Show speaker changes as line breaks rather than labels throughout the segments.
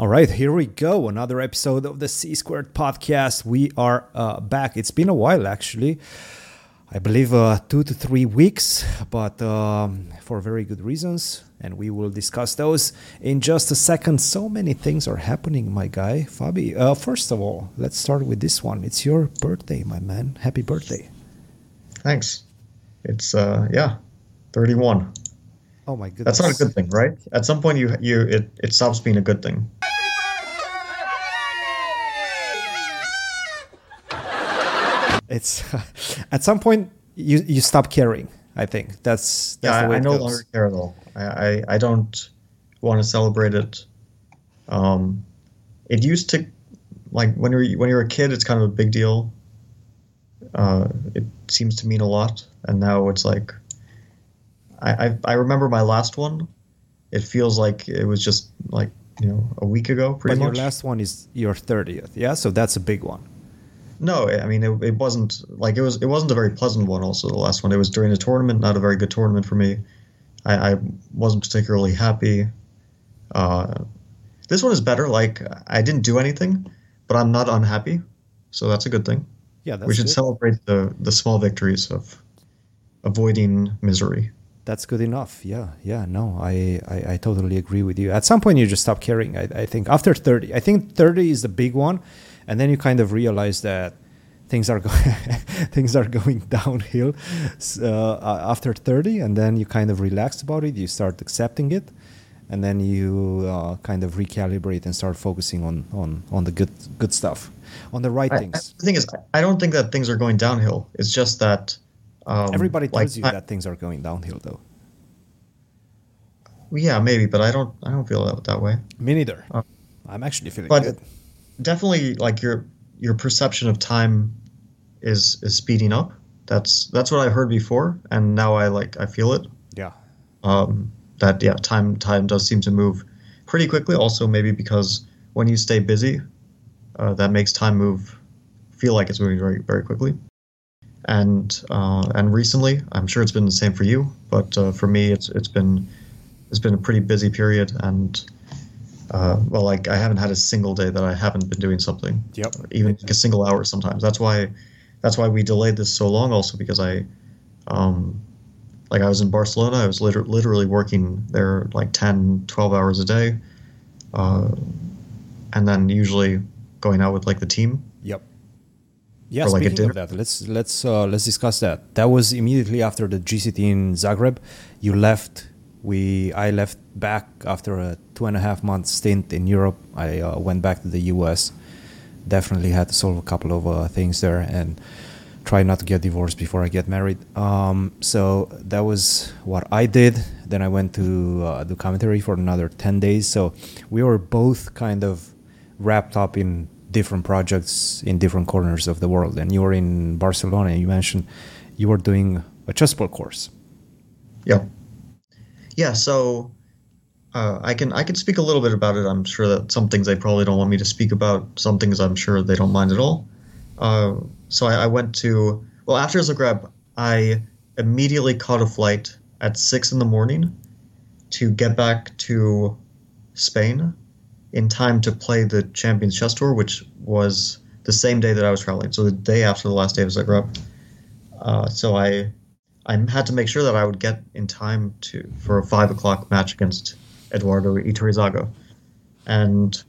All right, here we go. Another episode of the C Squared podcast. We are uh, back. It's been a while, actually. I believe uh, two to three weeks, but um, for very good reasons. And we will discuss those in just a second. So many things are happening, my guy. Fabi, uh, first of all, let's start with this one. It's your birthday, my man. Happy birthday.
Thanks. It's, uh, yeah, 31.
Oh my goodness.
That's not a good thing, right? At some point, you you it, it stops being a good thing.
It's at some point you you stop caring. I think that's, that's
yeah.
the way
I, I no
goes.
longer care at all. I, I I don't want to celebrate it. Um, it used to, like when you're when you're a kid, it's kind of a big deal. Uh, it seems to mean a lot, and now it's like. I, I I remember my last one. It feels like it was just like you know a week ago, pretty
But
much.
your last one is your thirtieth, yeah. So that's a big one.
No, I mean it, it wasn't like it was. It wasn't a very pleasant one. Also, the last one. It was during a tournament, not a very good tournament for me. I, I wasn't particularly happy. Uh, this one is better. Like I didn't do anything, but I'm not unhappy, so that's a good thing.
Yeah, that's
we should
good.
celebrate the the small victories of avoiding misery.
That's good enough. Yeah, yeah. No, I, I, I totally agree with you. At some point, you just stop caring. I, I think after thirty, I think thirty is the big one, and then you kind of realize that things are going things are going downhill uh, after thirty, and then you kind of relax about it. You start accepting it, and then you uh, kind of recalibrate and start focusing on on on the good good stuff, on the right
I,
things.
the thing is, I don't think that things are going downhill. It's just that um,
Everybody
like,
tells you
I-
that things are going downhill, though.
Yeah, maybe, but I don't. I don't feel that that way.
Me neither.
Uh,
I'm actually feeling
but
good.
Definitely like your your perception of time is is speeding up. That's that's what i heard before and now i like i feel it.
Yeah.
um that yeah time time does seem to move pretty quickly. Also maybe because when you stay busy uh, that makes time move feel like it's moving very very quickly. And uh, and recently i'm sure it's been the same for you but uh, for me it's it's been it's been a pretty busy period and uh, well like i haven't had a single day that i haven't been doing something
Yep.
even like a single hour sometimes. That's why that's why we delayed this so long also because I um like I was in Barcelona, I was liter- literally working there like 10 12 hours a day. Uh, and then usually going out with like the team.
Yep. Yeah,
like
speaking of that, let's let's uh, let's discuss that. That was immediately after the GCT in Zagreb. You left. We I left back after a two and a half month stint in Europe. I uh, went back to the US. Definitely had to solve a couple of uh, things there and try not to get divorced before I get married. Um, so that was what I did. Then I went to uh, do commentary for another ten days. So we were both kind of wrapped up in different projects in different corners of the world. And you were in Barcelona. You mentioned you were doing a Chessable course.
Yeah. Yeah, so uh, I can I can speak a little bit about it. I'm sure that some things they probably don't want me to speak about. Some things I'm sure they don't mind at all. Uh, so I, I went to well after Zagreb, I immediately caught a flight at six in the morning to get back to Spain in time to play the Champions Chess Tour, which was the same day that I was traveling. So the day after the last day of Zagreb. Uh, so I I had to make sure that I would get in time to for a five o'clock match against Eduardo Iturrizaga, and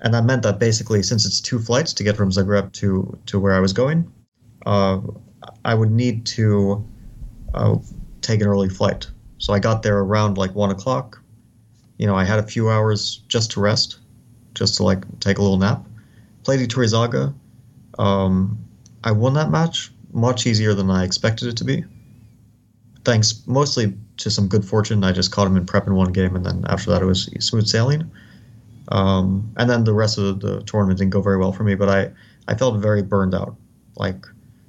and that meant that basically, since it's two flights to get from Zagreb to to where I was going, uh, I would need to uh, take an early flight. So I got there around like one o'clock. You know, I had a few hours just to rest, just to like take a little nap. Played Iturrizaga. Um, I won that match much easier than I expected it to be. Thanks mostly to some good fortune. I just caught him in prep in one game, and then after that, it was smooth sailing. Um, and then the rest of the, the tournament didn't go very well for me, but I, I felt very burned out. Like,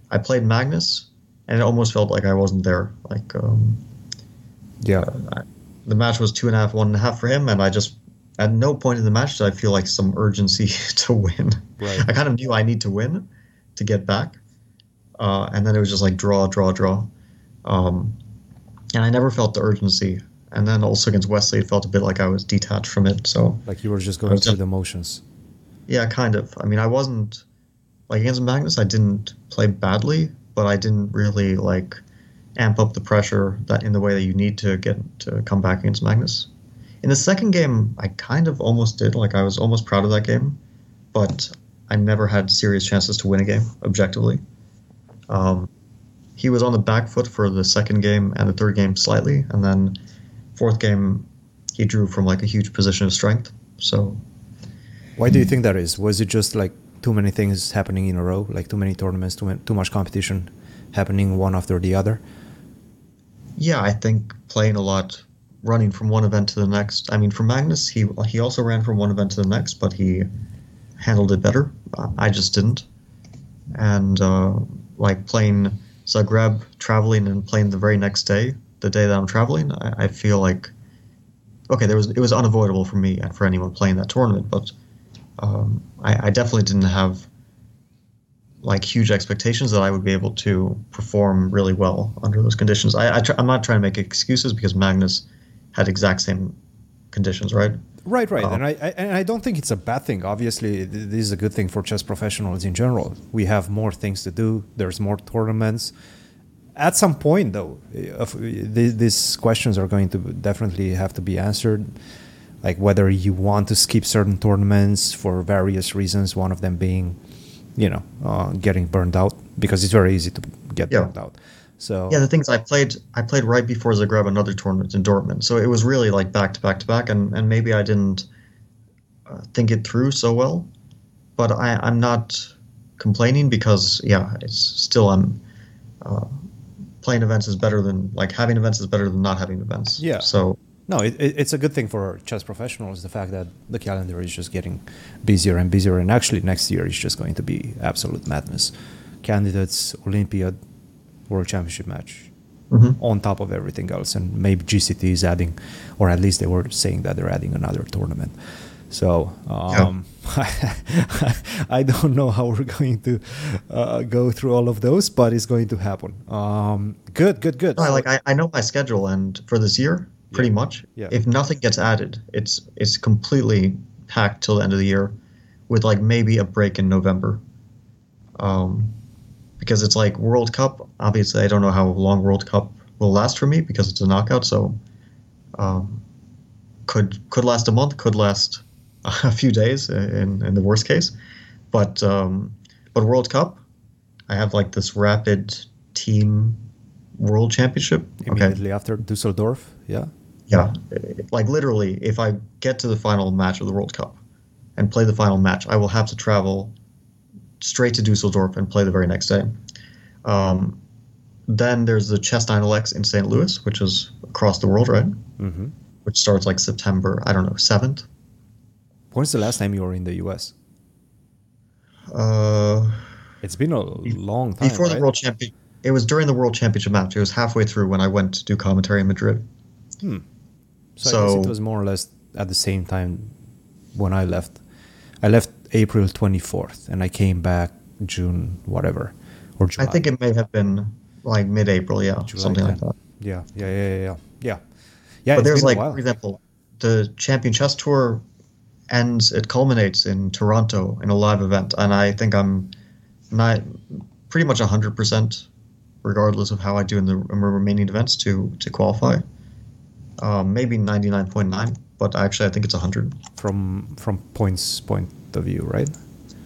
I played Magnus, and it almost felt like I wasn't there. Like, um,
Yeah.
I, the match was two and a half, one and a half for him, and I just at no point in the match did I feel like some urgency to win.
Right.
I kind of knew I need to win to get back, uh, and then it was just like draw, draw, draw, um, and I never felt the urgency and then also against Wesley, it felt a bit like I was detached from it. So
like you were just going through the motions.
Yeah, kind of. I mean, I wasn't like against Magnus. I didn't play badly, but I didn't really like amp up the pressure that in the way that you need to get to come back against Magnus. In the second game, I kind of almost did. Like I was almost proud of that game, but I never had serious chances to win a game objectively. Um, he was on the back foot for the second game and the third game slightly, and then fourth game he drew from like a huge position of strength. So,
why do you think that is? Was it just like too many things happening in a row, like too many tournaments, too, too much competition happening one after the other?
Yeah, I think playing a lot, running from one event to the next. I mean, for Magnus, he he also ran from one event to the next, but he handled it better. I just didn't. And uh, like playing Zagreb, traveling and playing the very next day, the day that I'm traveling, I, I feel like okay, there was it was unavoidable for me and for anyone playing that tournament, but um, I, I, definitely didn't have like huge expectations that I would be able to perform really well under those conditions. I, I am not trying to make excuses because Magnus had exact same conditions, right?
Right, right, um, and I, I, and I don't think it's a bad thing. Obviously, this is a good thing for chess professionals in general. We have more things to do. There's more tournaments. At some point, though, these questions are going to definitely have to be answered like whether you want to skip certain tournaments for various reasons one of them being you know uh, getting burned out because it's very easy to get yeah. burned out so
yeah the things i played i played right before zagreb another tournament in dortmund so it was really like back to back to back and and maybe i didn't uh, think it through so well but i i'm not complaining because yeah it's still i'm uh, playing events is better than like having events is better than not having events
yeah
so
no, it, it's a good thing for chess professionals. The fact that the calendar is just getting busier and busier, and actually next year is just going to be absolute madness. Candidates, Olympiad, World Championship match, mm-hmm. on top of everything else, and maybe GCT is adding, or at least they were saying that they're adding another tournament. So um, yeah. I don't know how we're going to uh, go through all of those, but it's going to happen. Um, good, good, good.
No, like I, I know my schedule, and for this year, pretty
yeah.
much.
Yeah.
If nothing gets added, it's it's completely packed till the end of the year, with like maybe a break in November. Um, because it's like World Cup. Obviously, I don't know how long World Cup will last for me because it's a knockout. So, um, could could last a month, could last a few days in in the worst case, but um, but World Cup, I have like this rapid team World Championship
immediately okay. after Dusseldorf. Yeah.
Yeah, like literally, if I get to the final match of the World Cup and play the final match, I will have to travel straight to Dusseldorf and play the very next day. Um, then there's the Chess 9LX in St. Louis, which is across the world, right?
Mm-hmm.
Which starts like September, I don't know, 7th.
When's the last time you were in the US?
Uh,
it's been a long time.
Before
right?
the World Champion, it was during the World Championship match. It was halfway through when I went to do commentary in Madrid.
Hmm. So, so it was more or less at the same time when I left. I left April 24th and I came back June whatever or July.
I think it may have been like mid-April, yeah, July something 10. like that.
Yeah, yeah, yeah, yeah, yeah. Yeah,
but there's like, for example, the Champion Chess Tour ends, it culminates in Toronto in a live event, and I think I'm not pretty much 100% regardless of how I do in the remaining events to to qualify um, maybe 99.9, but actually I think it's 100.
From from points point of view, right?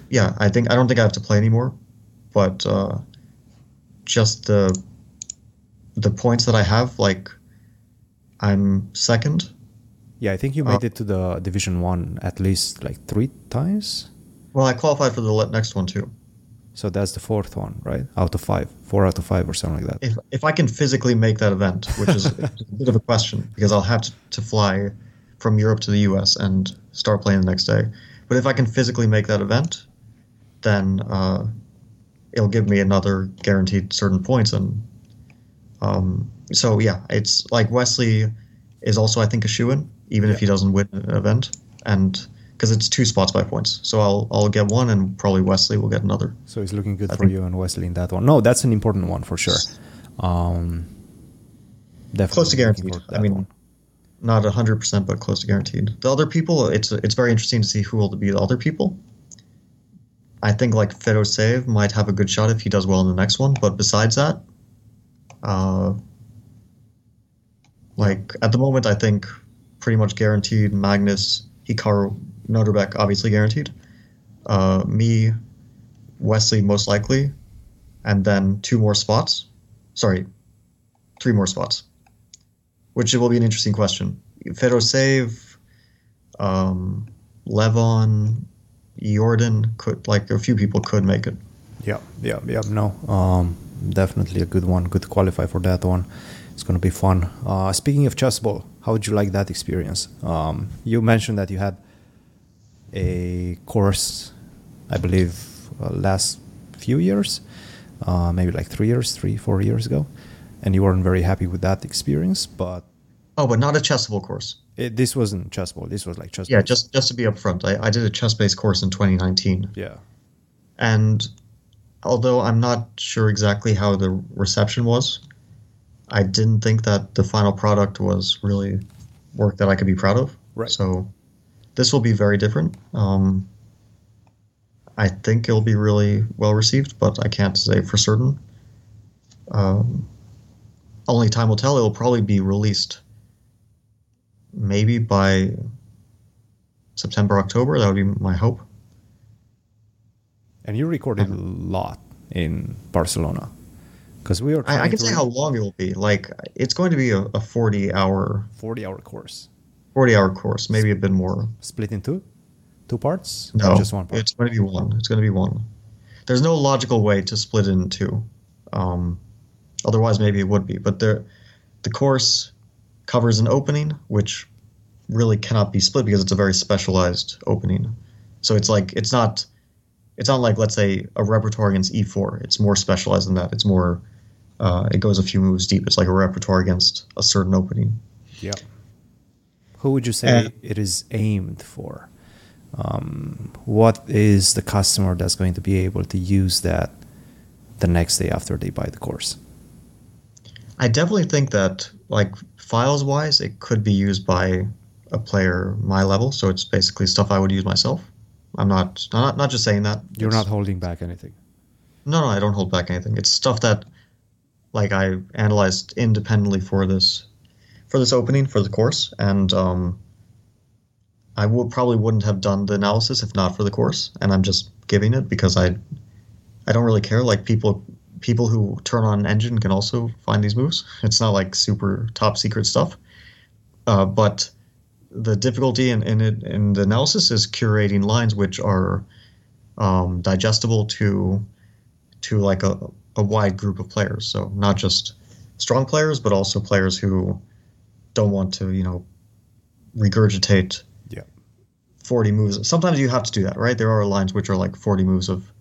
Yeah, I think I don't think I have to play anymore, but uh, just the the points that I have, like I'm second.
Yeah, I think you made uh, it to the Division One at least like three times.
Well, I qualified for the next one too.
So that's the fourth one, right? Out of five, four out of five, or something like that.
If if I can physically make that event, which is a bit of a question because I'll have to, to fly from Europe to the U.S. and start playing the next day. But if I can physically make that event, then uh, it'll give me another guaranteed certain points. And um, so yeah, it's like Wesley is also I think a shoe in, even yeah. if he doesn't win an event. And because it's two spots by points. So I'll I'll get one, and probably Wesley will get another.
So it's looking good I for you and Wesley in that one. No, that's an important one for sure. Um,
definitely close to guaranteed. I mean, one. not hundred percent, but close to guaranteed. The other people, it's it's very interesting to see who will be the other people. I think like Fedoseev might have a good shot if he does well in the next one, but besides that, uh, like at the moment, I think pretty much guaranteed. Magnus, Hikaru, Nodirbek obviously guaranteed. Uh, me, Wesley, most likely, and then two more spots. Sorry, three more spots, which will be an interesting question. Fedoseev, um, Levon, Jordan could like a few people could make it.
Yeah, yeah, yeah. No, um, definitely a good one. Good to qualify for that one. It's going to be fun. Uh, speaking of Chessable, how would you like that experience? Um, you mentioned that you had a course, I believe, uh, last few years, uh, maybe like three years, three, four years ago, and you weren't very happy with that experience. But
oh, but not a chessable course.
It, this wasn't Chessable. This was like chess.
Yeah, just just to be upfront, I, I did a ChessBase course in 2019.
Yeah,
and although I'm not sure exactly how the reception was, I didn't think that the final product was really work that I could be proud of.
Right.
So this will be very different. Um, I think it'll be really well received, but I can't say for certain. Um, only time will tell. It will probably be released maybe by September, October. That would be my hope.
And you recorded a lot in Barcelona because we are.
I, I, can say how long it will be. Like it's going to be a, a forty-hour,
forty-hour course.
Forty-hour course, maybe a bit more.
Split in two, two parts.
No, just one part. It's going to be one. It's going to be one. There's no logical way to split it in two. Um, otherwise, maybe it would be. But the the course covers an opening, which really cannot be split because it's a very specialized opening. So it's like it's not it's not like let's say a repertoire against e4. It's more specialized than that. It's more uh, it goes a few moves deep. It's like a repertoire against a certain opening.
Yeah. Who would you say it is aimed for? Um, what is the customer that's going to be able to use that the next day after they buy the course?
I definitely think that, like files wise, it could be used by a player my level. So it's basically stuff I would use myself. I'm not not not just saying that.
You're it's, not holding back anything.
No, no, I don't hold back anything. It's stuff that like I analyzed independently for this for this opening for the course, and um, I would probably wouldn't have done the analysis if not for the course, and I'm just giving it because I I don't really care. Like people people who turn on an engine can also find these moves. It's not like super top secret stuff, uh, but the difficulty in, in it in the analysis is curating lines which are um, digestible to to like a, a wide group of players. So not just strong players, but also players who don't want to, you know, regurgitate
yeah.
40 moves. Sometimes you have to do that, right? There are lines which are like 40 moves of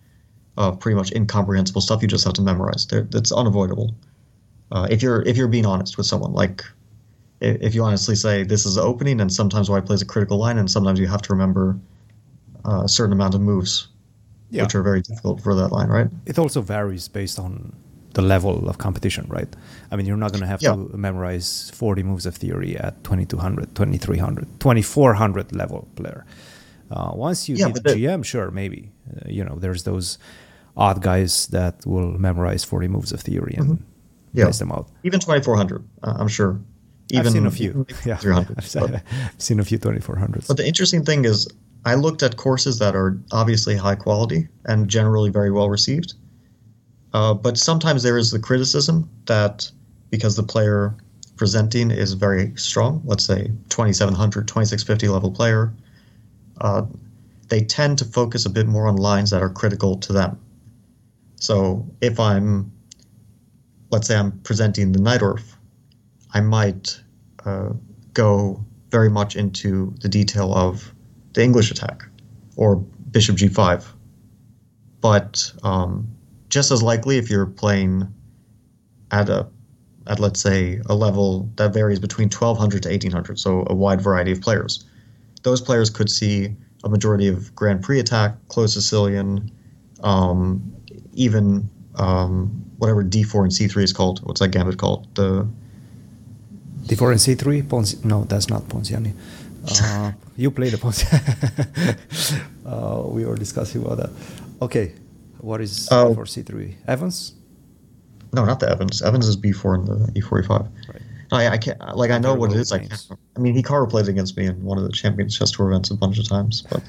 uh, pretty much incomprehensible stuff you just have to memorize. They're, that's unavoidable. Uh, if you're if you're being honest with someone, like if you honestly say this is the opening, and sometimes white plays a critical line, and sometimes you have to remember uh, a certain amount of moves, yeah. which are very difficult for that line, right?
It also varies based on the level of competition, right? I mean, you're not going to have yeah. to memorize 40 moves of theory at 2200, 2300, 2400 level player. Uh, once you yeah, hit GM, sure, maybe. Uh, you know, there's those odd guys that will memorize 40 moves of theory and mm-hmm. yeah. them out.
Even 2400, uh, I'm sure
even I've seen a few. Yeah, 300. I've seen a few 2400s.
But the interesting thing is, I looked at courses that are obviously high quality and generally very well received. Uh, but sometimes there is the criticism that because the player presenting is very strong, let's say 2700, 2650 level player, uh, they tend to focus a bit more on lines that are critical to them. So if I'm, let's say I'm presenting the Najdorf I might uh, go very much into the detail of the English attack or bishop g5. But um, just as likely, if you're playing at a at let's say a level that varies between 1200 to 1800, so a wide variety of players, those players could see a majority of Grand Prix attack, closed Sicilian, um, even um, whatever d4 and c3 is called. What's that gambit called? The
d4 c4 and c3. Ponzi- no, that's not Ponziani. Uh, you play the Ponziani. uh, we were discussing about that. Okay, what is
Oh.
for c3? Evans.
No, not the Evans. Evans is B4 and the E45.
Right.
I, I can't. Like I know what it is. I. I mean, Hikaru played against me in one of the Champions Chess Tour events a bunch of times. But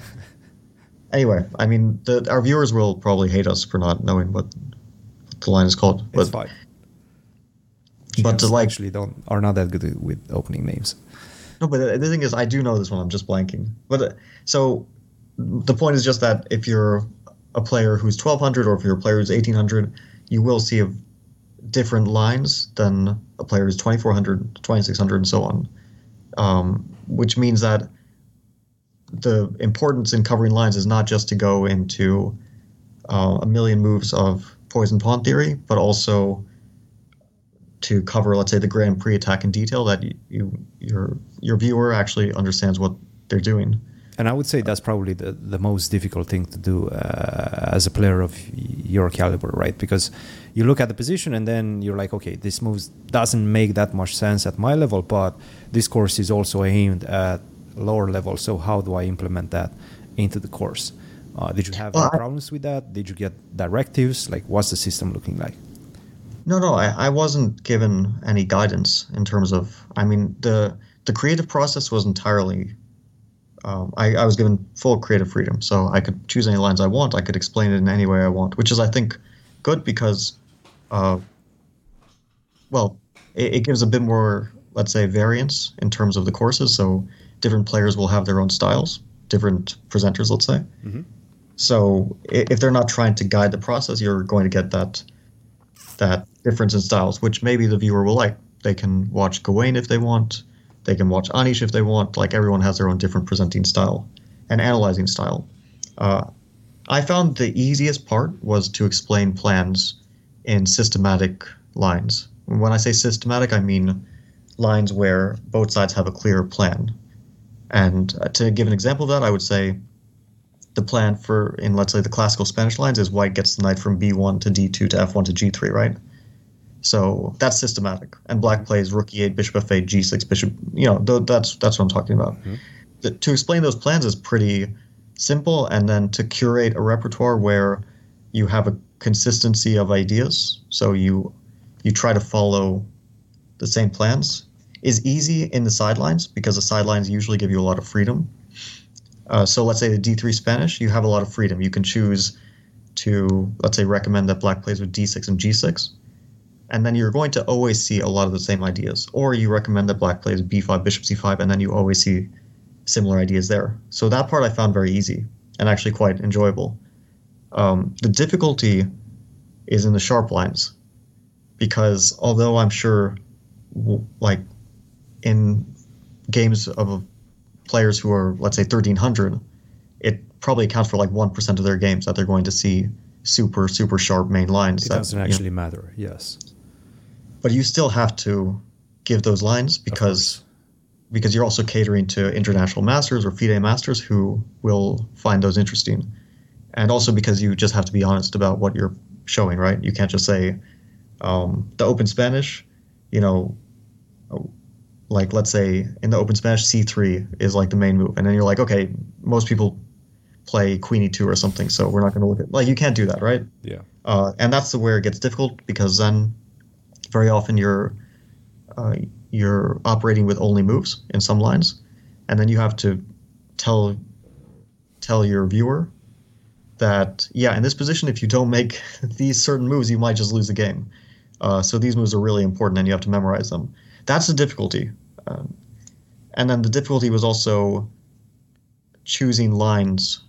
anyway, I mean, the, our viewers will probably hate us for not knowing what, what the line is called.
It's
But
fine.
but to like
actually don't are not that good with opening names.
No, but the, the thing is, I do know this one. I'm just blanking. But uh, so the point is just that if you're a player who's 1200 or if you're a player who's 1800, you will see a, different lines than a player who's 2400, 2600, and so on. Um, which means that the importance in covering lines is not just to go into uh, a million moves of poison pawn theory, but also to cover, let's say, the Grand Prix attack in detail, that you, you your your viewer actually understands what they're doing.
And I would say that's probably the, the most difficult thing to do uh, as a player of your caliber, right? Because you look at the position and then you're like, okay, this move doesn't make that much sense at my level, but this course is also aimed at lower level. So how do I implement that into the course? Uh, did you have
Well,
problems with that? Did you get directives? Like, what's the system looking like?
No, no, I, I wasn't given any guidance in terms of. I mean, the the creative process was entirely. Um, I, I was given full creative freedom, so I could choose any lines I want. I could explain it in any way I want, which is, I think, good because, uh, well, it, it gives a bit more, let's say, variance in terms of the courses. So different players will have their own styles, different presenters, let's say. So if they're not trying to guide the process, you're going to get that that difference in styles, which maybe the viewer will like. They can watch Gawain if they want. They can watch Anish if they want. Like everyone has their own different presenting style and analyzing style. Uh, I found the easiest part was to explain plans in systematic lines. When I say systematic, I mean lines where both sides have a clear plan. And uh, to give an example of that, I would say the plan for in let's say the classical Spanish lines is white gets the knight from b1 to d2 to f1 to g3, right? So that's systematic, and black plays rook e8, bishop f8, g6, bishop. You know, th- that's that's what I'm talking about. The- to explain those plans is pretty simple, and then to curate a repertoire where you have a consistency of ideas, so you you try to follow the same plans, is easy in the sidelines because the sidelines usually give you a lot of freedom. Uh, so let's say the D3 Spanish, you have a lot of freedom. You can choose to, let's say, recommend that black plays with D6 and G6. And then you're going to always see a lot of the same ideas. Or you recommend that black plays B5, bishop C5, and then you always see similar ideas there. So that part I found very easy and actually quite enjoyable. Um, the difficulty is in the sharp lines because although I'm sure, like, in games of players who are let's say 1300 it probably accounts for like 1% of their games that they're going to see super super sharp main lines
It
that,
doesn't
you know,
actually matter. Yes.
But you still have to give those lines because because you're also catering to international masters or FIDE masters who will find those interesting. And also because you just have to be honest about what you're showing right? You can't just say um, the open spanish you know like let's say in the open spanish c3 is like the main move. And then you're like okay most people play queen e2 or something so we're not going to look at like you can't do that right?
Yeah.
uh, and that's the where it gets difficult because then very often you're uh, you're operating with only moves in some lines, and then you have to tell tell your viewer that yeah, in this position, if you don't make these certain moves, you might just lose the game. Uh, so these moves are really important, and you have to memorize them. That's the difficulty. Um, and then the difficulty was also choosing lines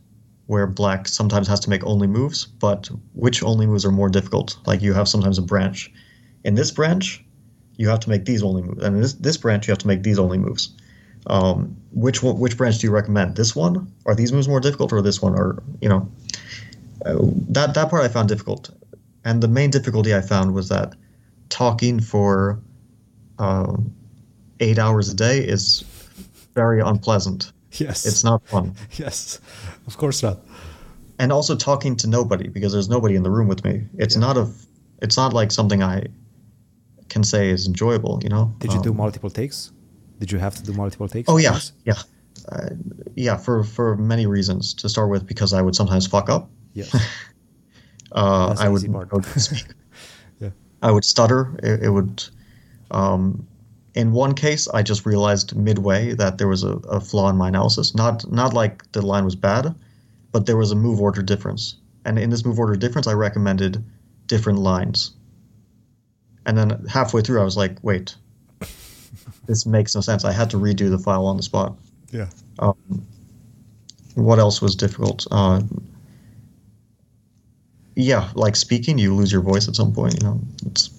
where black sometimes has to make only moves, but which only moves are more difficult? Like you have sometimes a branch. In this branch, you have to make these only moves, and in this this branch you have to make these only moves. Um, which one, which branch do you recommend? This one? Are these moves more difficult, or this one? Or you know, uh, that that part I found difficult, and the main difficulty I found was that talking for um, eight hours a day is very unpleasant.
Yes.
It's not fun.
Yes. Of course not.
and also talking to nobody because there's nobody in the room with me. It's not a, it's not like something I can say is enjoyable. You know.
Did you do
Um,
multiple takes? Did you have to do multiple takes?
Oh yeah, yeah, uh, yeah. For for many reasons. To start with, because I would sometimes fuck up.
Yes.
Uh, I would
part.
I would speak.
Yeah.
I would stutter. It, it would. Um, in one case, I just realized midway that there was a, a flaw in my analysis. Not not like the line was bad, but there was a move order difference. And in this move order difference, I recommended different lines. And then halfway through, I was like, "Wait, this makes no sense." I had to redo the file on the spot.
Yeah.
Um, what else was difficult? Uh, yeah, like speaking, you lose your voice at some point. You know, it's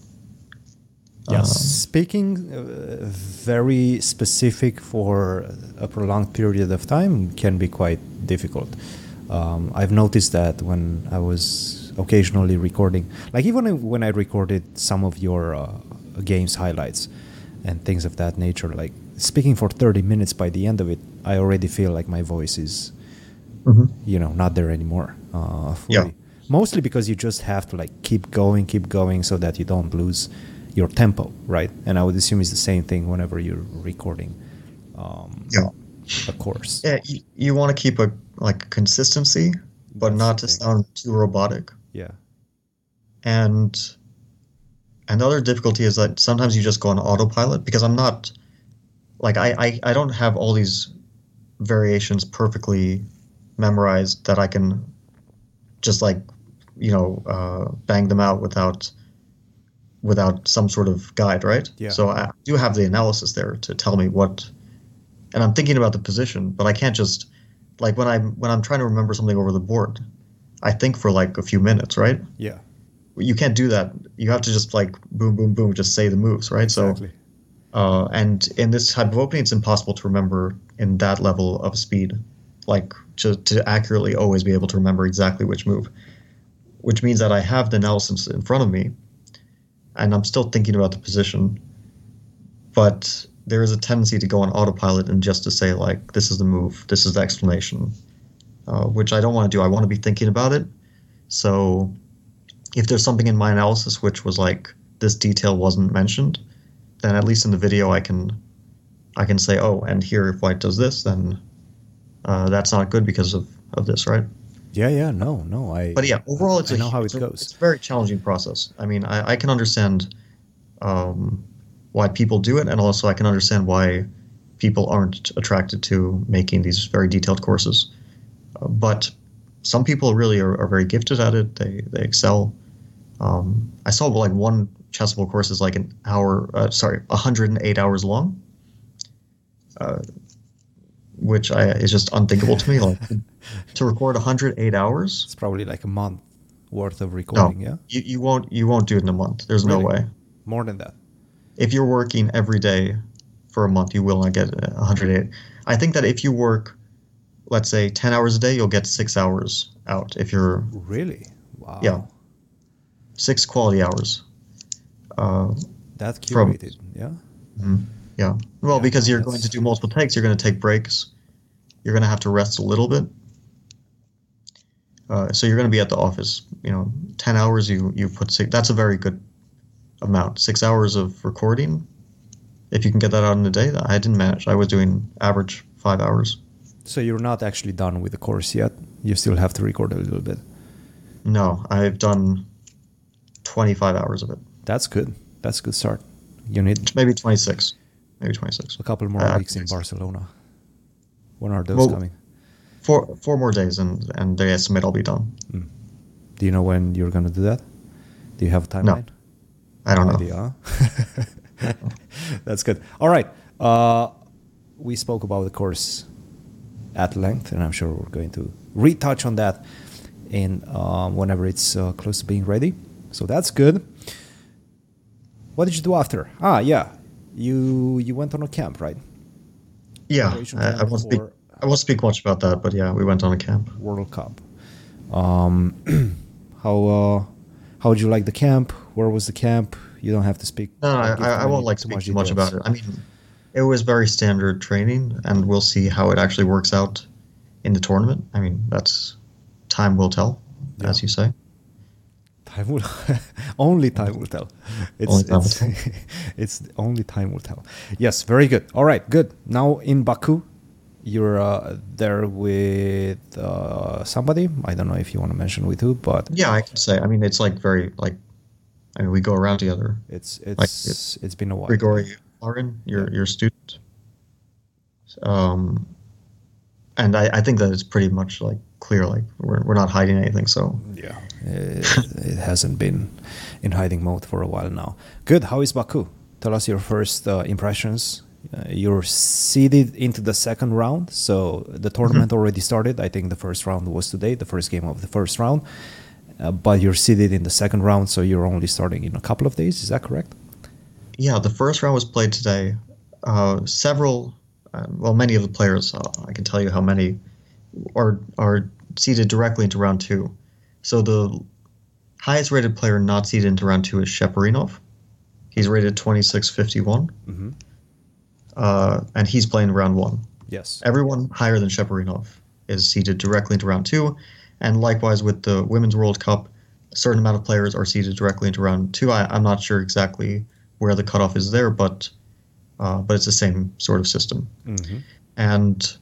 Yeah,
Um,
speaking uh, very specific for a prolonged period of time can be quite difficult. Um, I've noticed that when I was occasionally recording, like even when I recorded some of your uh, games highlights and things of that nature, like speaking for 30 minutes by the end of it, I already feel like my voice is,
Mhm.
you know, not there anymore. Uh.
Yeah.
Mostly because you just have to like keep going, keep going so that you don't lose your tempo, right? And I would assume it's the same thing whenever you're recording um,
yeah,
a course.
yeah. You, you want to keep a like consistency, but
That's
not to sound too robotic.
Yeah.
And another difficulty is that sometimes you just go on autopilot because I'm not like I, I, I don't have all these variations perfectly memorized that I can just like you know uh, bang them out without without some sort of guide, right?
Yeah.
So I do have the analysis there to tell me what, and I'm thinking about the position, but I can't just like when I'm when I'm trying to remember something over the board, I think for like a few minutes, right?
Yeah.
you can't do that. You have to just like boom, boom, boom, just say the moves, right?
Exactly.
So, uh, and in this type of opening, it's impossible to remember in that level of speed, like to, to accurately always be able to remember exactly which move, which means that I have the analysis in front of me, and I'm still thinking about the position, but there is a tendency to go on autopilot and just to say like, this is the move, this is the explanation, uh, which I don't want to do. I want to be thinking about it. So if there's something in my analysis which was like this detail wasn't mentioned, then at least in the video I can I can say, oh, and here if white does this, then uh, that's not good because of, of this, right?
Yeah, yeah, no, no. I
But yeah, overall, it's
I
a,
know how
it's
it
a- It's a very challenging process. I mean, I, I can understand um, why people do it, and also I can understand why people aren't attracted to making these very detailed courses. But some people really are, are very gifted at it. They they excel. Um, I saw like one chessable course is like an hour, uh, sorry, 108 hours long, uh, which I, is just unthinkable to me. Like to record 108 hours,
It's probably like a month worth of
no,
recording. Yeah,
you, you won't you won't do it in a month. There's no way.
more than that.
If you're working every day for a month, you will not get uh, 108. I think that if you work, let's say 10 hours a day, you'll get six hours out. If you're
Really? Wow.
Yeah. six quality hours. Uh,
That
From-
curated. yeah.
yeah. Well,
Yeah,
because you're going to do multiple takes, you're going to take breaks. You're going to have to rest a little bit. Uh, so you're going to be at the office. You know, 10 hours. You you put six. That's a very good amount. Six hours of recording. If you can get that out in a day, that I didn't manage. I was doing average five hours.
So you're not actually done with the course yet. You still have to record a little bit.
No, I've done 25 hours of it.
That's good. That's a good start. You need
Maybe 26. Maybe 26.
a couple more
Uh,
weeks in. Barcelona. When are those
Well-
coming?
Four four more days, and and they estimate I'll be done.
Do you know when you're gonna do that? Do you have a timeline?
No, I don't
No
know.
idea, huh? That's good. All right. Uh, we spoke about the course at length, and I'm sure we're going to retouch on that in um, whenever it's uh, close to being ready. So that's good. What did you do after? Ah, yeah, you you went on a camp, right?
Yeah, I, I won't speak. I won't speak much about that, but yeah, we went on a camp.
World Cup. Um, how uh, how would you like the camp? Where was the camp? You don't have to speak.
No, I, I, I won't like speak too much about it. I mean, it was very standard training, and we'll see how it actually works out in the tournament. I mean, that's time will tell,
Yeah.
as you say.
Time will only time will tell. It's
Only time will
it's,
tell.
it's only time will tell. Yes, very good. All right, good. Now in Baku, you're uh, there with uh, somebody. I don't know if you want to mention with who, but
Yeah, I can say. I mean, it's like very like. I mean, we go around together.
it's it's it's been a while.
Grigori Oparin, your your student. Um, and I, I think that it's pretty much like clear. Like we're we're not hiding anything. So
Yeah, it, it hasn't been in hiding mode for a while now. Good. How is Baku? Tell us your first uh, impressions. Uh, you're seeded into the second round, so the tournament already started. I think the first round was today, the first game of the first round. Uh, but you're seeded in the second round, so you're only starting in a couple of days. Is that correct?
Yeah, the first round was played today. Uh, several, uh, well, many of the players, uh, I can tell you how many, are are seeded directly into round two. So the highest rated player not seeded into round two is Sheparinov. He's rated twenty six fifty one,
Mm-hmm.
uh, and he's playing round one.
Yes.
Everyone higher than Sheparinov is seeded directly into round two, and likewise with the Women's World Cup, a certain amount of players are seeded directly into round two. I, I'm not sure exactly where the cutoff is there, but uh, but it's the same sort of system.
Mm-hmm.
And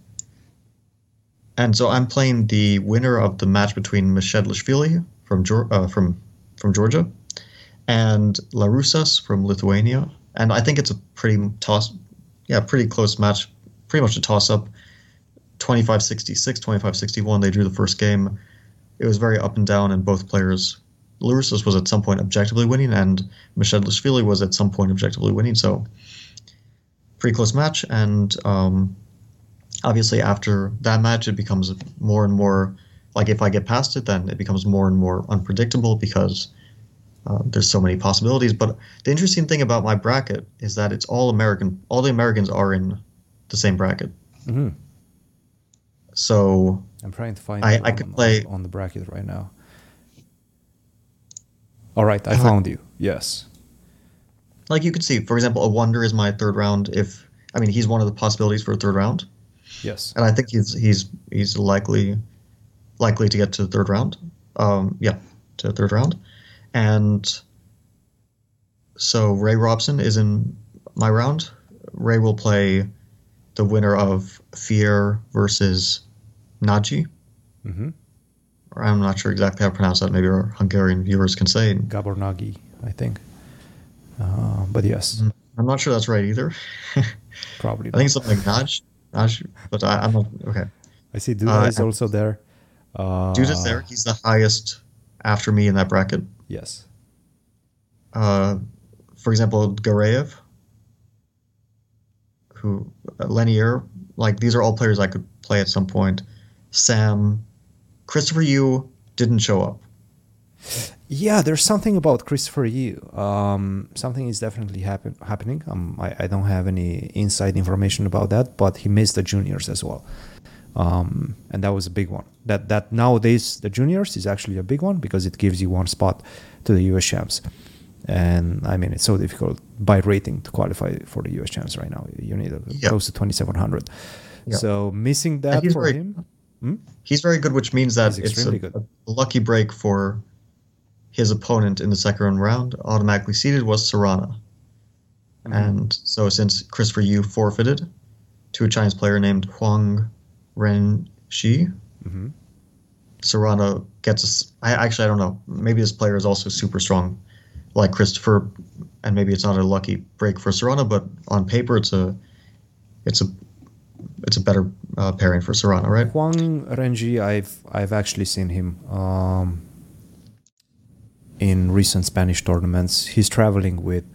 and so I'm playing the winner of the match between Mchedlishvili from uh, from from Georgia and Laurusas from Lithuania, and I think it's a pretty toss, yeah, pretty close match, pretty much a toss up. 25-66, 25-61, they drew the first game. It was very up and down, and both players, Laurusas was at some point objectively winning, and Mchedlishvili was at some point objectively winning. So, pretty close match, and um, obviously after that match, it becomes more and more like if I get past it, then it becomes more and more unpredictable because uh, there's so many possibilities. But the interesting thing about my bracket is that it's all American. All the Americans are in the same bracket.
Mm-hmm.
So
I'm trying to find.
I- I could play-
on the bracket right now. All right, I found you. Yes.
like you could see, for example, a wonder is my third round. If I mean he's one of the possibilities for a third round,
Yes.
and I think he's he's he's likely likely to get to the third round. Um, yeah, to the third round, and so Ray Robson is in my round. Ray will play the winner of Fier versus Nagy.
Mm-hmm.
I'm not sure exactly how to pronounce that. Maybe our Hungarian viewers can say.
Gabor Nagy, I think. Uh, but yes,
I'm not sure that's right either.
probably.
I think it's something like Naj, Naj, but I, I'm not okay.
I see Duda
uh,
is also there. Uh,
Dude is there. He's the highest after me in that bracket.
Yes.
Uh, for example, Gareev, who uh, Lenier, like these are all players I could play at some point. Sam, Christopher Yu didn't show up.
Yeah, there's something about Christopher Yu. Um, something is definitely happen- happening. Um, I, I don't have any inside information about that, but he missed the juniors as well. Um, and that was a big one. That that nowadays the juniors is actually a big one because it gives you one spot to the US champs. And I mean, it's so difficult by rating to qualify for the US champs right now. You need a,
Yeah.
close to 2,700.
Yeah.
So missing that for
very-
him. Hmm?
He's very good, which means that it's a, a lucky break for his opponent in the second round. Automatically seeded was Serrana.
Mm-hmm.
And so since Christopher Yu forfeited to a Chinese player named Huang Renxi,
hmm
Serrano gets. A, I actually I don't know. Maybe this player is also super strong, like Christopher, and maybe it's not a lucky break for Serrano, but on paper it's a, it's a, it's a better uh, pairing for Serrano, right?
Huang Renxi, I've I've actually seen him um, in recent Spanish tournaments. He's traveling with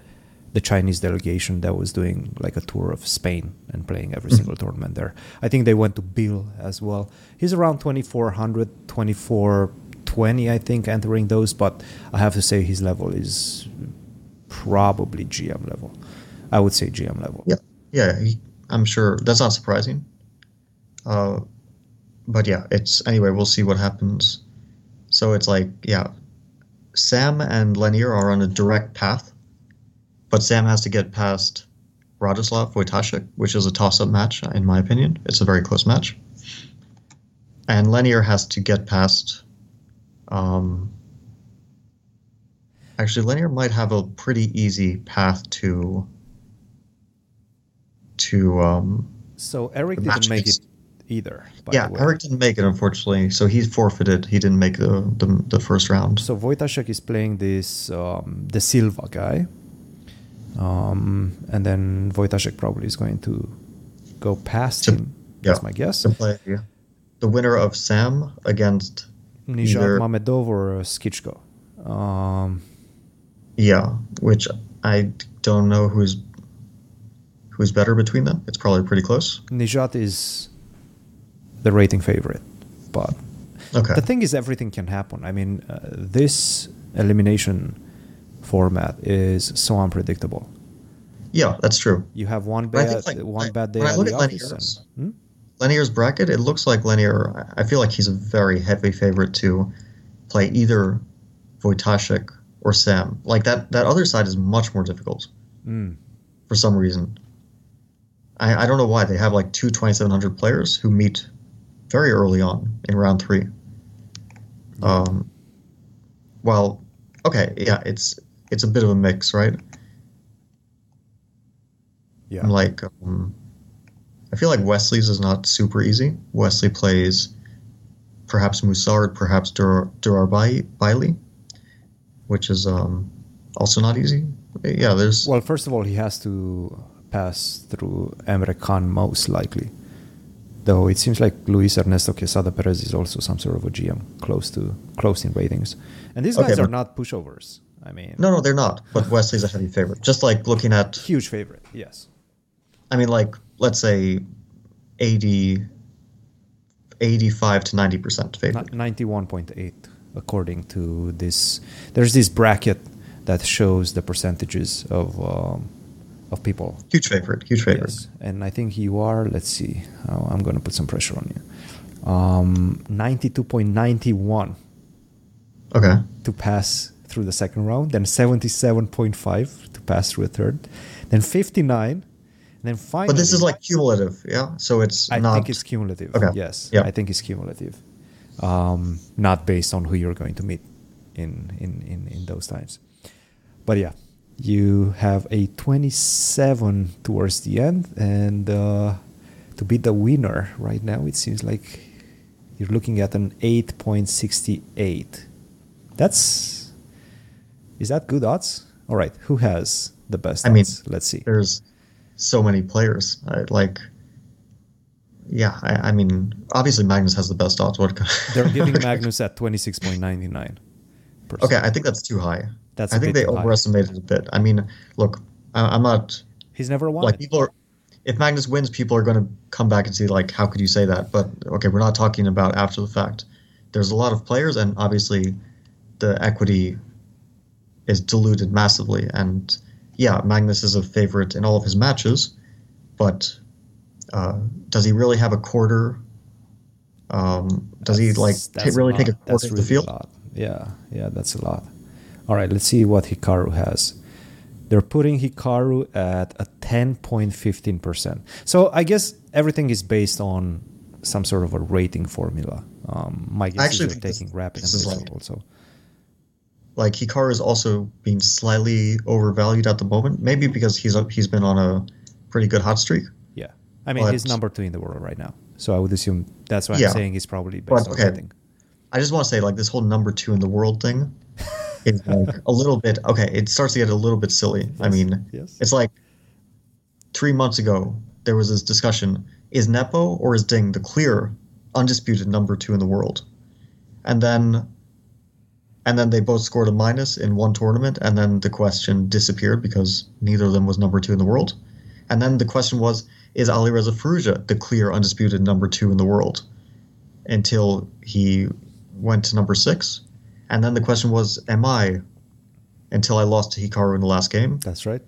the Chinese delegation that was doing like a tour of Spain and playing every single tournament there. I think they went to Bill as well. He's around 2400, 2420, I think, entering those, but I have to say his level is probably GM level. I would say GM level.
Yeah, yeah. He, I'm sure that's not surprising. Uh, but yeah, it's anyway. We'll see what happens. So it's like yeah, Sam and Lenier are on a direct path, but Sam has to get past Radoslav Wojtaszek, which is a toss-up match in my opinion. It's a very close match, and Lenier has to get past. Um, Actually, Lenier might have a pretty easy path to to um,
So Eric didn't make it either. By
yeah,
the way.
Eric didn't make it unfortunately, so he forfeited. He didn't make the the, the first round.
So Wojtaszek is playing this um, the Silva guy, um, and then Wojtaszek probably is going to go past
To-
him.
yeah.
That's my guess.
to play the winner of Sam against
Nijat
either-
Mamedov or Skichko. Um,
yeah, which I don't know who's who's better between them. It's probably pretty close.
Nijat is the rating favorite, but
Okay.
the thing is, everything can happen. I mean, uh, this elimination format is so unpredictable.
yeah, that's true.
You have one bad,
like,
one
when-
bad day
when I look at. Lenier's-
and- Hmm?
Bracket, it looks like Lanier. I feel like he's a very heavy favorite to play either Wojtaszek or Sam. Like that, that other side is much more difficult
Mm.
for some reason. I, I don't know why they have like two 2700 players who meet very early on in round three. Um, well, okay, yeah, it's it's a bit of a mix, right?
Yeah.
I'm like, um, I feel like Wesley's is not super easy. Wesley plays perhaps Musard, perhaps Dur- Durar Bailey, which is um, also not easy. Yeah, there's
Well, first of all, he has to pass through Emre Can most likely. Though it seems like Luis Ernesto Quesada Perez is also some sort of a GM close to close in ratings. And these
Okay,
guys are not pushovers. I mean,
no, no, they're not. But Wesley's a heavy favorite. Just like looking at,
huge favorite. Yes.
I mean, like let's say 80, 85 to ninety percent favorite.
Ninety-one point eight, according to this. There's this bracket that shows the percentages of um, of people
Huge favorite. Huge favorite.
Yes, and I think you are. Let's see. Oh, I'm going to put some pressure on you. Um, Ninety-two point ninety-one
Okay.
to pass through the second round, then seventy-seven point five to pass through a third, then fifty-nine, and then finally.
But this is like cumulative, yeah. So it's
I
not.
think it's cumulative.
Okay.
Yes,
Yeah.
I think it's cumulative, um, not based on who you're going to meet in in in, in those times. But yeah, you have a 27 towards the end, and uh, to be the winner right now, it seems like you're looking at an 8.68. That's is that good odds? All right, who has the best
I mean.
Let's see.
there's so many players. I, like, yeah, I, I mean, obviously Magnus has the best odds. What?
They're giving Magnus at 26.99.
Okay, I think that's too high.
That's
I think they overestimated it a bit. I mean, look, I, I'm not
He's never won.
like people are. If Magnus wins, people are going to come back and see like, how could you say that? But okay, we're not talking about after the fact. There's a lot of players, and obviously, the equity is diluted massively. And yeah, Magnus is a favorite in all of his matches, but uh, does he really have a quarter? Um, does he like
that's
ta- really take a.
That's
quarter of the
really
field?
Yeah, yeah, that's a lot. All right, let's see what Hikaru has. They're putting Hikaru at a 10.15%. So I guess everything is based on some sort of a rating formula. Um, my guess
actually
is they're
think this-
taking rapid
this like-
also.
like Hikaru is also being slightly overvalued at the moment. Maybe because he's he's been on a pretty good hot streak.
Yeah. I mean, he's number two in the world right now. So I would assume that's why
Yeah.
I'm saying he's probably based
But,
on
okay.
rating.
I just want to say like this whole number two in the world thing is like a little bit okay. It starts to get a little bit silly. I mean,
yes.
it's like three months ago there was this discussion: is Nepo or is Ding the clear, undisputed number two in the world? And then, and then they both scored a minus in one tournament, and then the question disappeared because neither of them was number two in the world. And then the question was: Is Alireza Firouzja the clear, undisputed number two in the world? Until he went to number six, and then the question was: Am I? Until I lost to Hikaru in the last game.
That's right.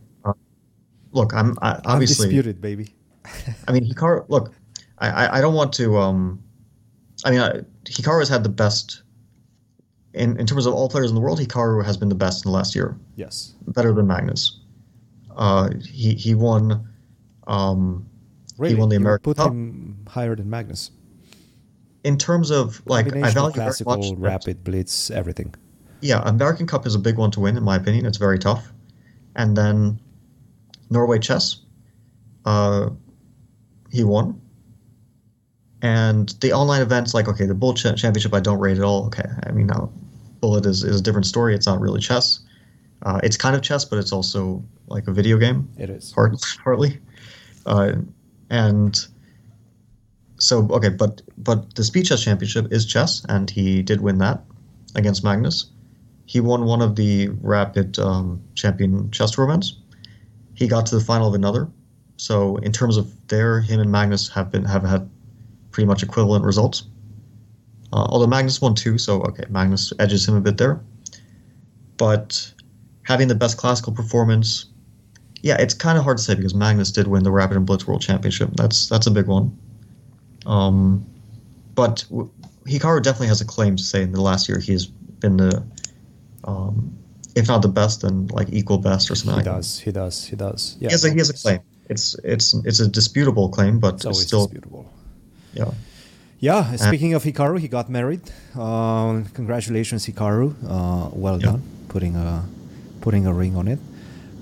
Look, I'm I, obviously.
Undisputed, baby.
I mean, Hikaru. Look, I, I, I don't want to. Um, I mean, I, Hikaru has had the best. In, in terms of all players in the world, Hikaru has been the best in the last year,
Yes.
better than Magnus. Uh, he he won. Um,
Really?
won the
You
American
put
Cup.
him higher than Magnus.
In terms of like I value
classical,
much.
rapid, blitz, everything.
yeah, American Cup is a big one to win, in my opinion. It's very tough. And then Norway Chess, uh, he won. And the online events, like, okay, the Bullet Championship, I don't rate at all. Okay, I mean, now, Bullet is, is a different story. It's not really chess. Uh, it's kind of chess, but it's also like a video game.
It is.
Part, partly. Uh, and so, okay, but but the Speed Chess Championship is chess, and he did win that against Magnus. He won one of the Rapid um, Champion chess tournaments. He got to the final of another. So in terms of there, him and Magnus have been have had pretty much equivalent results. Uh, although Magnus won two, so okay, Magnus edges him a bit there. But having the best classical performance, yeah, it's kind of hard to say because Magnus did win the Rapid and Blitz World Championship. That's that's a big one. Um, but Hikaru definitely has a claim to say in the last year he's been the, um, if not the best, then like equal best or something.
He
like
does. He does. He does. Yeah.
He has a, he has a claim. It's it's it's a disputable claim, but
It's
it's, still
disputable.
yeah.
Yeah. Speaking of Hikaru, he got married. Um, congratulations, Hikaru. Uh, well
Yeah.
done, putting a putting a ring on it.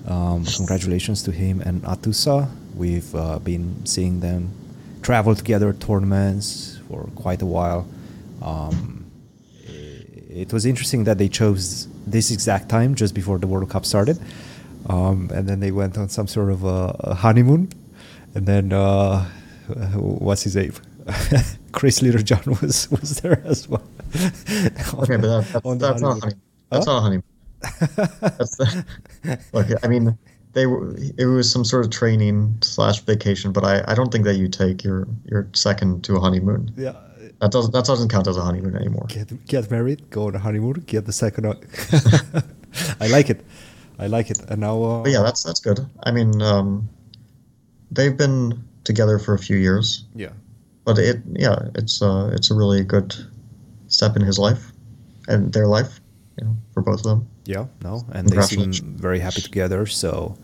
Um, congratulations to him and Atousa. We've uh, been seeing them travel together tournaments for quite a while. Um, it was interesting that they chose this exact time just before the World Cup started, um, and then they went on some sort of a, a honeymoon, and then uh, what's his name? Chris Littlejohn was was there as well.
Okay, but that, that's, that's not
honeymoon.
That's
Huh?
not a honeymoon. That's the, look. I mean, they were. It was some sort of training slash vacation, but I, I don't think that you take your your second to a honeymoon.
yeah.
That doesn't that doesn't count as a honeymoon anymore.
Get get married, go on a honeymoon, get the second. I like it. I like it. And now, uh,
yeah, that's that's good. I mean, um, they've been together for a few years,
yeah,
but it yeah, it's uh, it's a really good step in his life and their life, you know, for both of them.
Yeah, no, and they seem very happy together. So,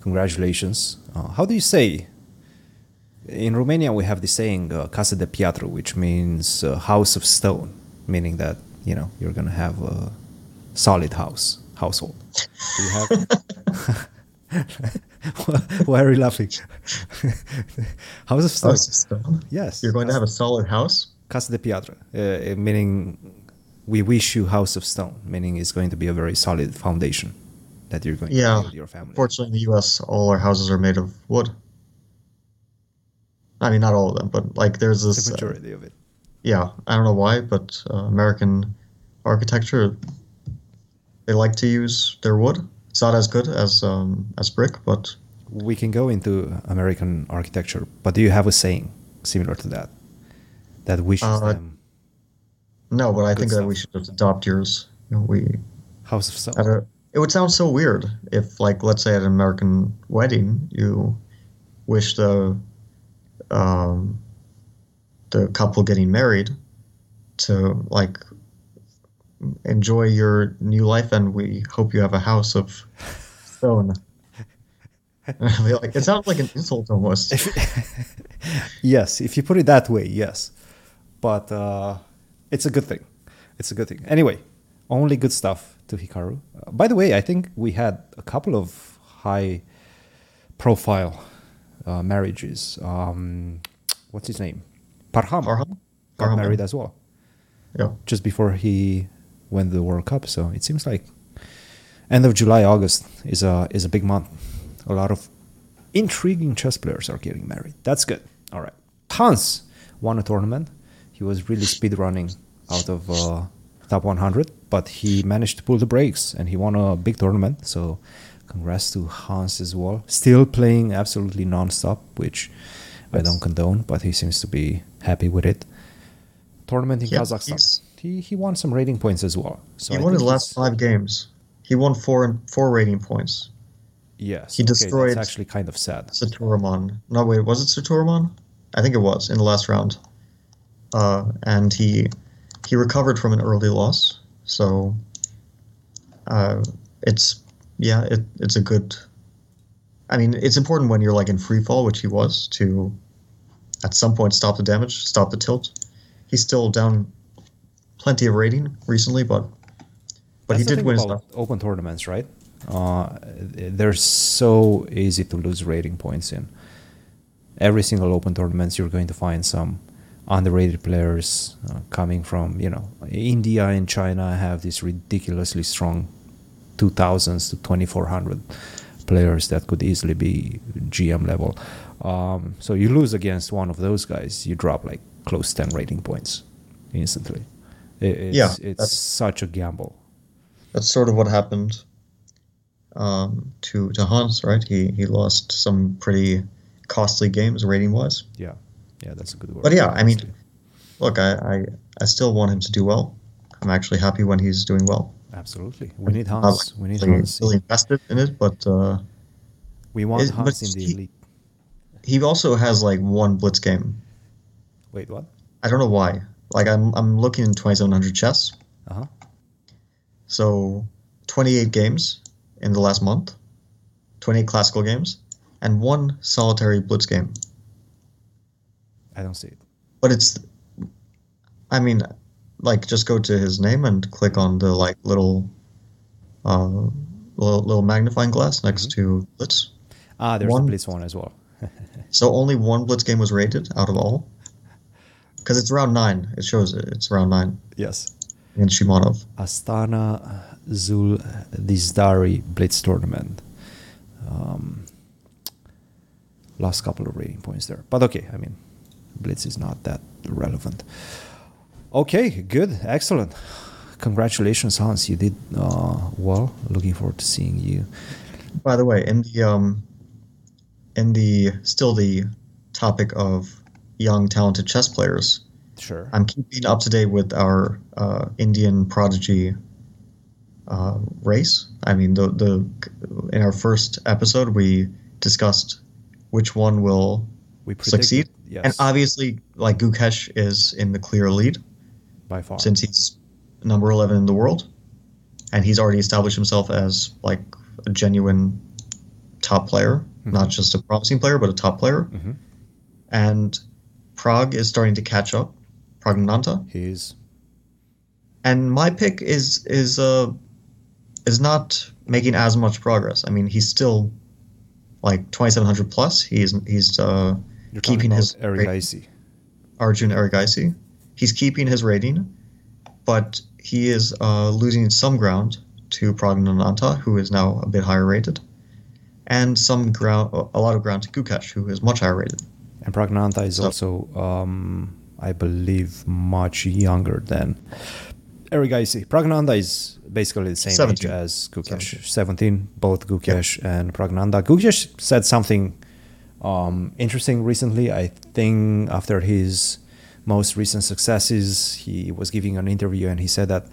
congratulations. Uh, how do you say? In Romania, we have the saying uh, "casa de piatră," which means uh, house of stone, meaning that you know you're gonna have a solid house household. Do you have? Why are you laughing? house of stone.
House of stone.
Yes.
You're going to have a solid house.
Casa de Piatra, uh, meaning we wish you house of stone, meaning it's going to be a very solid foundation that you're going
Yeah.
to build your family.
Fortunately, in the U.S., all our houses are made of wood. I mean, not all of them, but like there's this.
the
uh,
majority of it.
yeah, I don't know why, but uh, American architecture, they like to use their wood. It's not as good as um, as brick, but
We can go into American architecture, but do you have a saying similar to that that wishes
Uh,
them
no. But I think that we should just adopt yours. You know, we
house of
a, it would sound so weird if, like, let's say at an American wedding, you wish the um, the couple getting married to like enjoy your new life, and we hope you have a house of stone. like, it sounds like an insult almost.
yes, if you put it that way, yes. But uh, it's a good thing. It's a good thing. Anyway, only good stuff to Hikaru. Uh, by the way, I think we had a couple of high profile uh, marriages. Um, what's his name? Parham.
Parham?
Got
Parham,
married as well,
Yeah.
just before he went to the World Cup. So it seems like end of July, August is a is a big month. A lot of intriguing chess players are getting married. That's good. All right. Hans won a tournament. He was really speed running out of uh, top 100, but he managed to pull the brakes and he won a big tournament. So congrats to Hans as well. Still playing absolutely non-stop, which I don't condone, but he seems to be happy with it. Tournament in
Yeah,
Kazakhstan. He, he won some rating points as well. So
he
I
won his last five games. He won four and four rating points.
Yes.
he
okay,
destroyed-
That's actually kind of sad.
Sethuraman. No, wait, was it Sethuraman? I think it was in the last round. Uh, and he he recovered from an early loss, so uh, it's yeah, it, it's a good. I mean, it's important when you're like in free fall, which he was, to at some point stop the damage, stop the tilt. He's still down plenty of rating recently, but but
That's
he did win
about open tournaments, right? Uh, they're so easy to lose rating points in. Every single open tournaments, you're going to find some underrated players uh, coming from, you know, India and China have these ridiculously strong 2000s to 2400 players that could easily be GM level. Um, so you lose against one of those guys, you drop like close 10 rating points instantly. It's,
Yeah,
it's such a gamble.
That's sort of what happened um, to to Hans, right? He he lost some pretty costly games rating wise.
Yeah, yeah, that's a good word.
But yeah, I mean, look, I, I I still want him to do well. I'm actually happy when he's doing well.
absolutely, we need Hans.
like
We need
really,
Hans.
really invested in it, but uh,
We want
but
Hans in the
he-
elite.
he also has like one blitz game.
Wait, what?
I don't know why. Like I'm I'm looking in 2700 chess.
Uh huh.
So 28 games in the last month, 28 classical games, and one solitary blitz game.
I don't see it.
But it's, I mean, like just go to his name and click on the like little, uh, little, little magnifying glass next to blitz.
Ah, there's
One-
the Blitz one as well.
So only one blitz game was rated out of all. Because it's round nine. It shows it. It's round nine
yes.
And Shimonov.
Astana Zul Dizdari Blitz tournament. Um, last couple of rating points there, but okay. I mean, Blitz is not that relevant. Okay, good, excellent. Congratulations, Hans. You did uh, well. Looking forward to seeing you.
By the way, in the um, in the still the topic of young talented chess players,
Sure.
I'm keeping up to date with our uh, Indian prodigy uh, race. I mean, the the in our first episode we discussed which one will succeed,
Yes,
and obviously, like Gukesh is in the clear lead
by far.
since he's number 11 in the world, and he's already established himself as like a genuine top player, not just a promising player, but a top player.
Mhm.
And Pragg is starting to catch up. Praggnanandhaa.
He's
and my pick is is uh is not making as much progress. I mean, he's still like 2700 plus. He's he's uh
you're
keeping his
about Eric
rate-
Icy.
Arjun Erigaisi. He's keeping his rating, but he is uh, losing some ground to Praggnanandhaa, who is now a bit higher rated, and some ground, a lot of ground to Gukesh, who is much higher rated.
And Praggnanandhaa is
So-
also, um, I believe, much younger than Icy. Praggnanandhaa is basically the same
17.
age as Gukesh. 17, both Gukesh and Praggnanandhaa. Gukesh said something um, interesting recently. I think after his most recent successes, he was giving an interview and he said that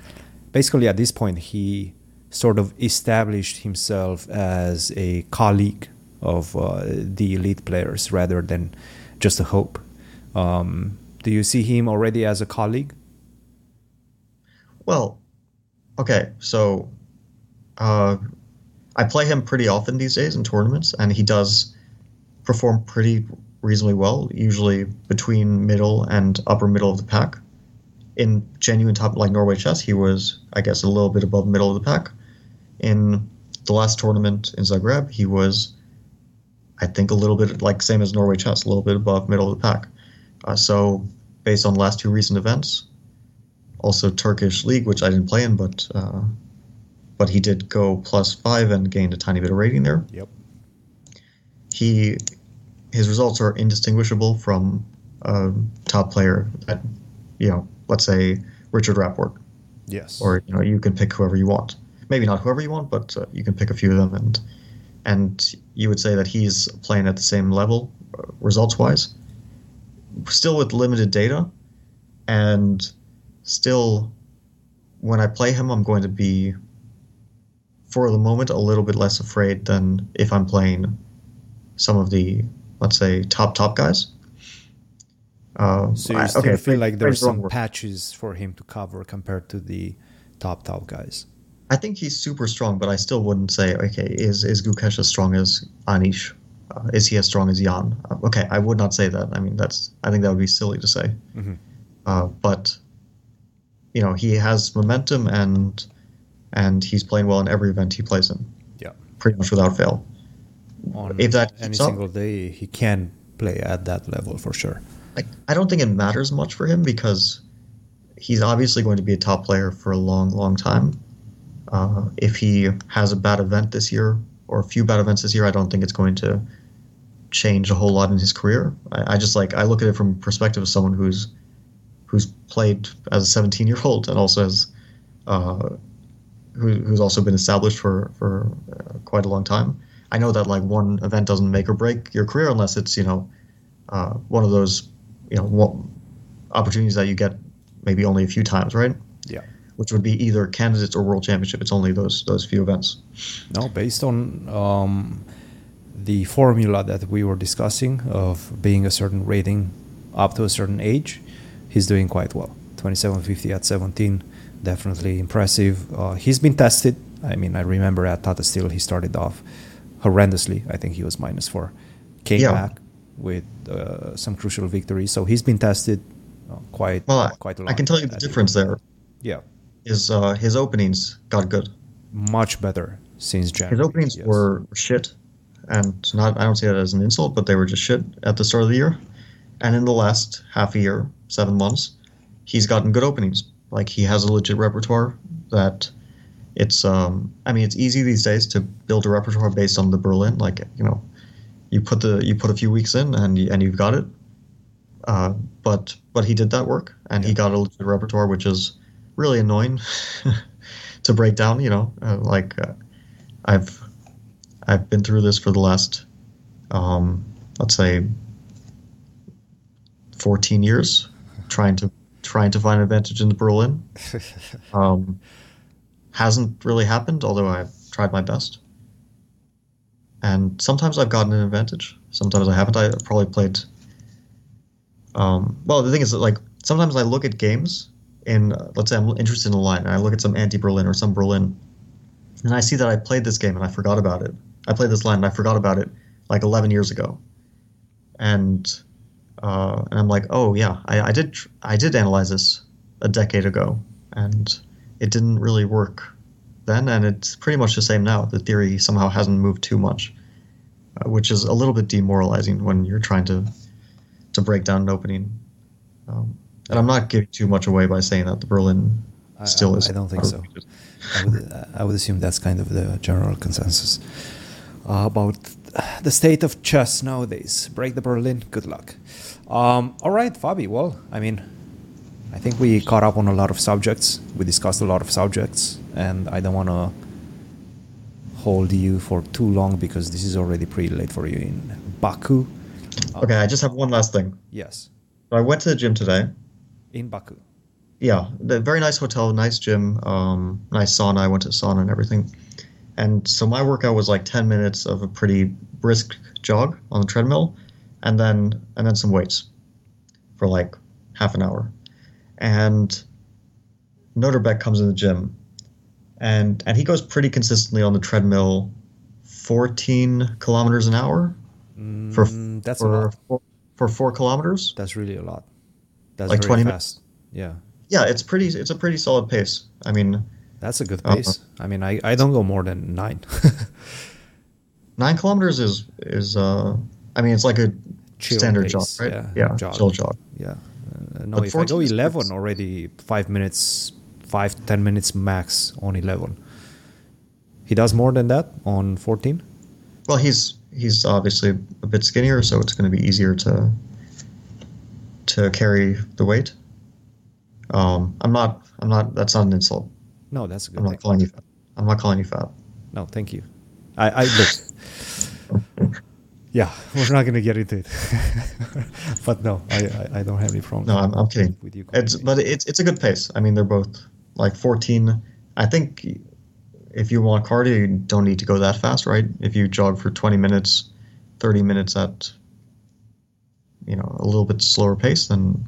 basically at this point he sort of established himself as a colleague of uh, the elite players rather than just a hope. Um, do you see him already as a colleague?
Well, okay, so uh, I play him pretty often these days in tournaments, and he does perform pretty reasonably well, usually between middle and upper middle of the pack. In genuine top like Norway chess, he was, I guess, a little bit above middle of the pack. In the last tournament in Zagreb, he was, I think, a little bit like same as Norway chess, a little bit above middle of the pack. Uh, so, based on the last two recent events, also Turkish league, which I didn't play in, but uh, but he did go plus five and gained a tiny bit of rating there.
Yep.
He his results are indistinguishable from a top player that you know, let's say Richard Rapport,
Yes.
or you know, you can pick whoever you want. Maybe not whoever you want, but uh, you can pick a few of them, and and you would say that he's playing at the same level, uh, results wise. Still with limited data, and still, when I play him, I'm going to be, for the moment, a little bit less afraid than if I'm playing some of the, let's say, top top guys. Uh,
so you
I-
still
okay,
feel like there's some
word.
patches for him to cover compared to the top top guys.
I think he's super strong, but I still wouldn't say, okay, is is Gukesh as strong as Anish? Uh, is he as strong as Jan? Uh, okay, I would not say that. I mean, that's I think that would be silly to say.
Mhm.
Uh, but you know, he has momentum, and and he's playing well in every event he plays in,
Yeah.
pretty much without fail.
On
If that
any
keeps up-
single day, he can play at that level for sure.
Like, I don't think it matters much for him because he's obviously going to be a top player for a long, long time. Uh, if he has a bad event this year or a few bad events this year, I don't think it's going to change a whole lot in his career. I, I just like I look at it from perspective of someone who's who's played as a 17 year old and also has uh, who, who's also been established for for uh, quite a long time. I know that like one event doesn't make or break your career unless it's you know uh, one of those you know opportunities that you get maybe only a few times, right?
Yeah.
Which would be either candidates or world championship. It's only those those few events.
No, based on um, the formula that we were discussing of being a certain rating up to a certain age, he's doing quite well. 2750 at 17, definitely impressive. Uh, he's been tested. I mean, I remember at Tata Steel he started off horrendously. I think he was minus four. Came
Yeah.
back with uh, some crucial victories. So he's been tested uh, quite
Well, I,
quite a lot.
I can tell you the difference there
Yeah,
is uh, his openings got good.
much better since January.
His openings
yes.
were shit, and not I don't say that as an insult, but they were just shit at the start of the year. And in the last half a year, seven months, he's gotten good openings. Like he has a legit repertoire that it's um I mean it's easy these days to build a repertoire based on the Berlin. Like you know, you put the you put a few weeks in and and you've got it. Uh, but but he did that work and he got a legit repertoire, which is really annoying to break down. You know, uh, like uh, I've I've been through this for the last um, let's say 14 years trying to trying to find advantage in the Berlin. Um, hasn't really happened, although I've tried my best. And sometimes I've gotten an advantage. Sometimes I haven't. I probably played. Um, well, the thing is that like sometimes I look at games in uh, let's say I'm interested in a line and I look at some anti Berlin or some Berlin, and I see that I played this game and I forgot about it. I played this line and I forgot about it like 11 years ago, and uh, and I'm like, oh yeah, I, I did tr- I did analyze this a decade ago, and it didn't really work then, and it's pretty much the same now. The theory somehow hasn't moved too much, uh, which is a little bit demoralizing when you're trying to to break down an opening. Um, and I'm not giving too much away by saying that the Berlin
I-
still
I-
is.
I don't think so. I would, I would assume that's kind of the general consensus uh, about the state of chess nowadays. Break the Berlin, good luck. Um, all right, Fabi. Well, I mean, I think we caught up on a lot of subjects. We discussed a lot of subjects, and I don't want to hold you for too long because this is already pretty late for you in Baku.
Okay, I just have one last thing.
Yes,
I went to the gym today.
in Baku.
yeah, the very nice hotel, nice gym, um, nice sauna. I went to sauna and everything. And so my workout was like ten minutes of a pretty brisk jog on the treadmill, and then and then some weights for like half an hour. And Nodirbek comes in the gym, and and he goes pretty consistently on the treadmill, fourteen kilometers an hour for
Mm, that's a
for, for for four kilometers.
That's really a lot. That's
Like 20
fast. Yeah.
Yeah, it's pretty. It's a pretty solid pace. I mean,
That's a good
Uh-huh.
pace. I mean, I, I don't go more than nine.
nine kilometers is is uh I mean it's like a
Chill
standard
pace,
jog, right?
yeah, jog.
chill jog.
yeah. Uh, no,
But
if I go 11
pretty-
already, five minutes, five, ten minutes max on 11. He does more than that on 14?
Well, he's he's obviously a bit skinnier, so it's going to be easier to to carry the weight. Um, I'm not. I'm not. That's not an insult.
No, that's a good
I'm not
thing.
calling you fat. I'm not calling you fat.
No, thank you. I, I look. yeah, we're not gonna get into it. but no, I, I, I don't have any problem.
No, I'm, I'm kidding.
With you
It's but it's it's a good pace. I mean, they're both like 14. I think if you want cardio, you don't need to go that fast, right? If you jog for 20 minutes, 30 minutes at you know a little bit slower pace, then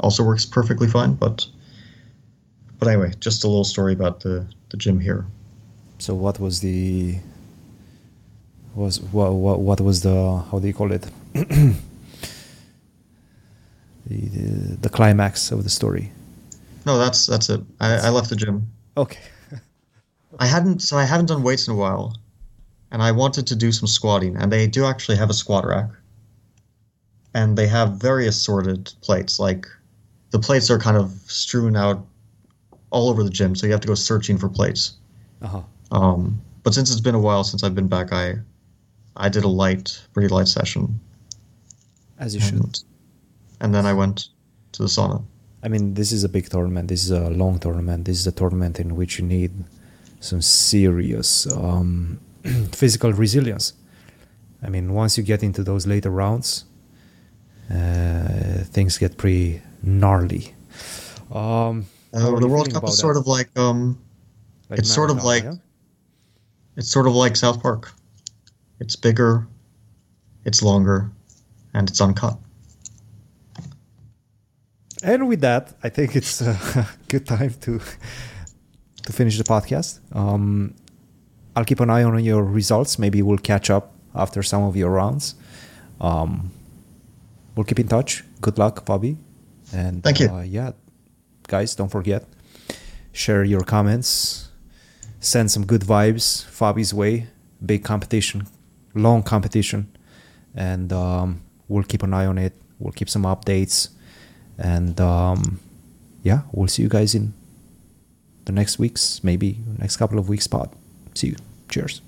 also works perfectly fine. But but anyway, just a little story about the the gym here.
So what was the was what what, what was the how do you call it the, the the climax of the story?
No, that's that's it. I, I left the gym.
Okay.
I hadn't so I haven't done weights in a while, and I wanted to do some squatting, and they do actually have a squat rack, and they have very assorted plates. Like the plates are kind of strewn out all over the gym, so you have to go searching for plates.
Uh-huh.
Um, but since it's been a while since I've been back, I I did a light, pretty light session,
As you should.
and, and then I went to the sauna.
I mean, this is a big tournament. This is a long tournament. This is a tournament in which you need some serious um, physical resilience. I mean, once you get into those later rounds, uh, things get pretty gnarly. Um,
Uh, the World Cup is sort of like um,
Like
it's sort of like-
yeah?
it's sort of like South Park. It's bigger, it's longer, and it's uncut.
And with that, I think it's a good time to to finish the podcast. Um, I'll keep an eye on your results. Maybe we'll catch up after some of your rounds. Um, we'll keep in touch. Good luck, Bobby. And
Thank you.
Uh, yeah, guys, don't forget share your comments. Send some good vibes Fabi's way. Big competition, long competition, and um, we'll keep an eye on it. We'll keep some updates, and um, yeah, we'll see you guys in the next weeks, maybe next couple of weeks. Pod. See you. Cheers.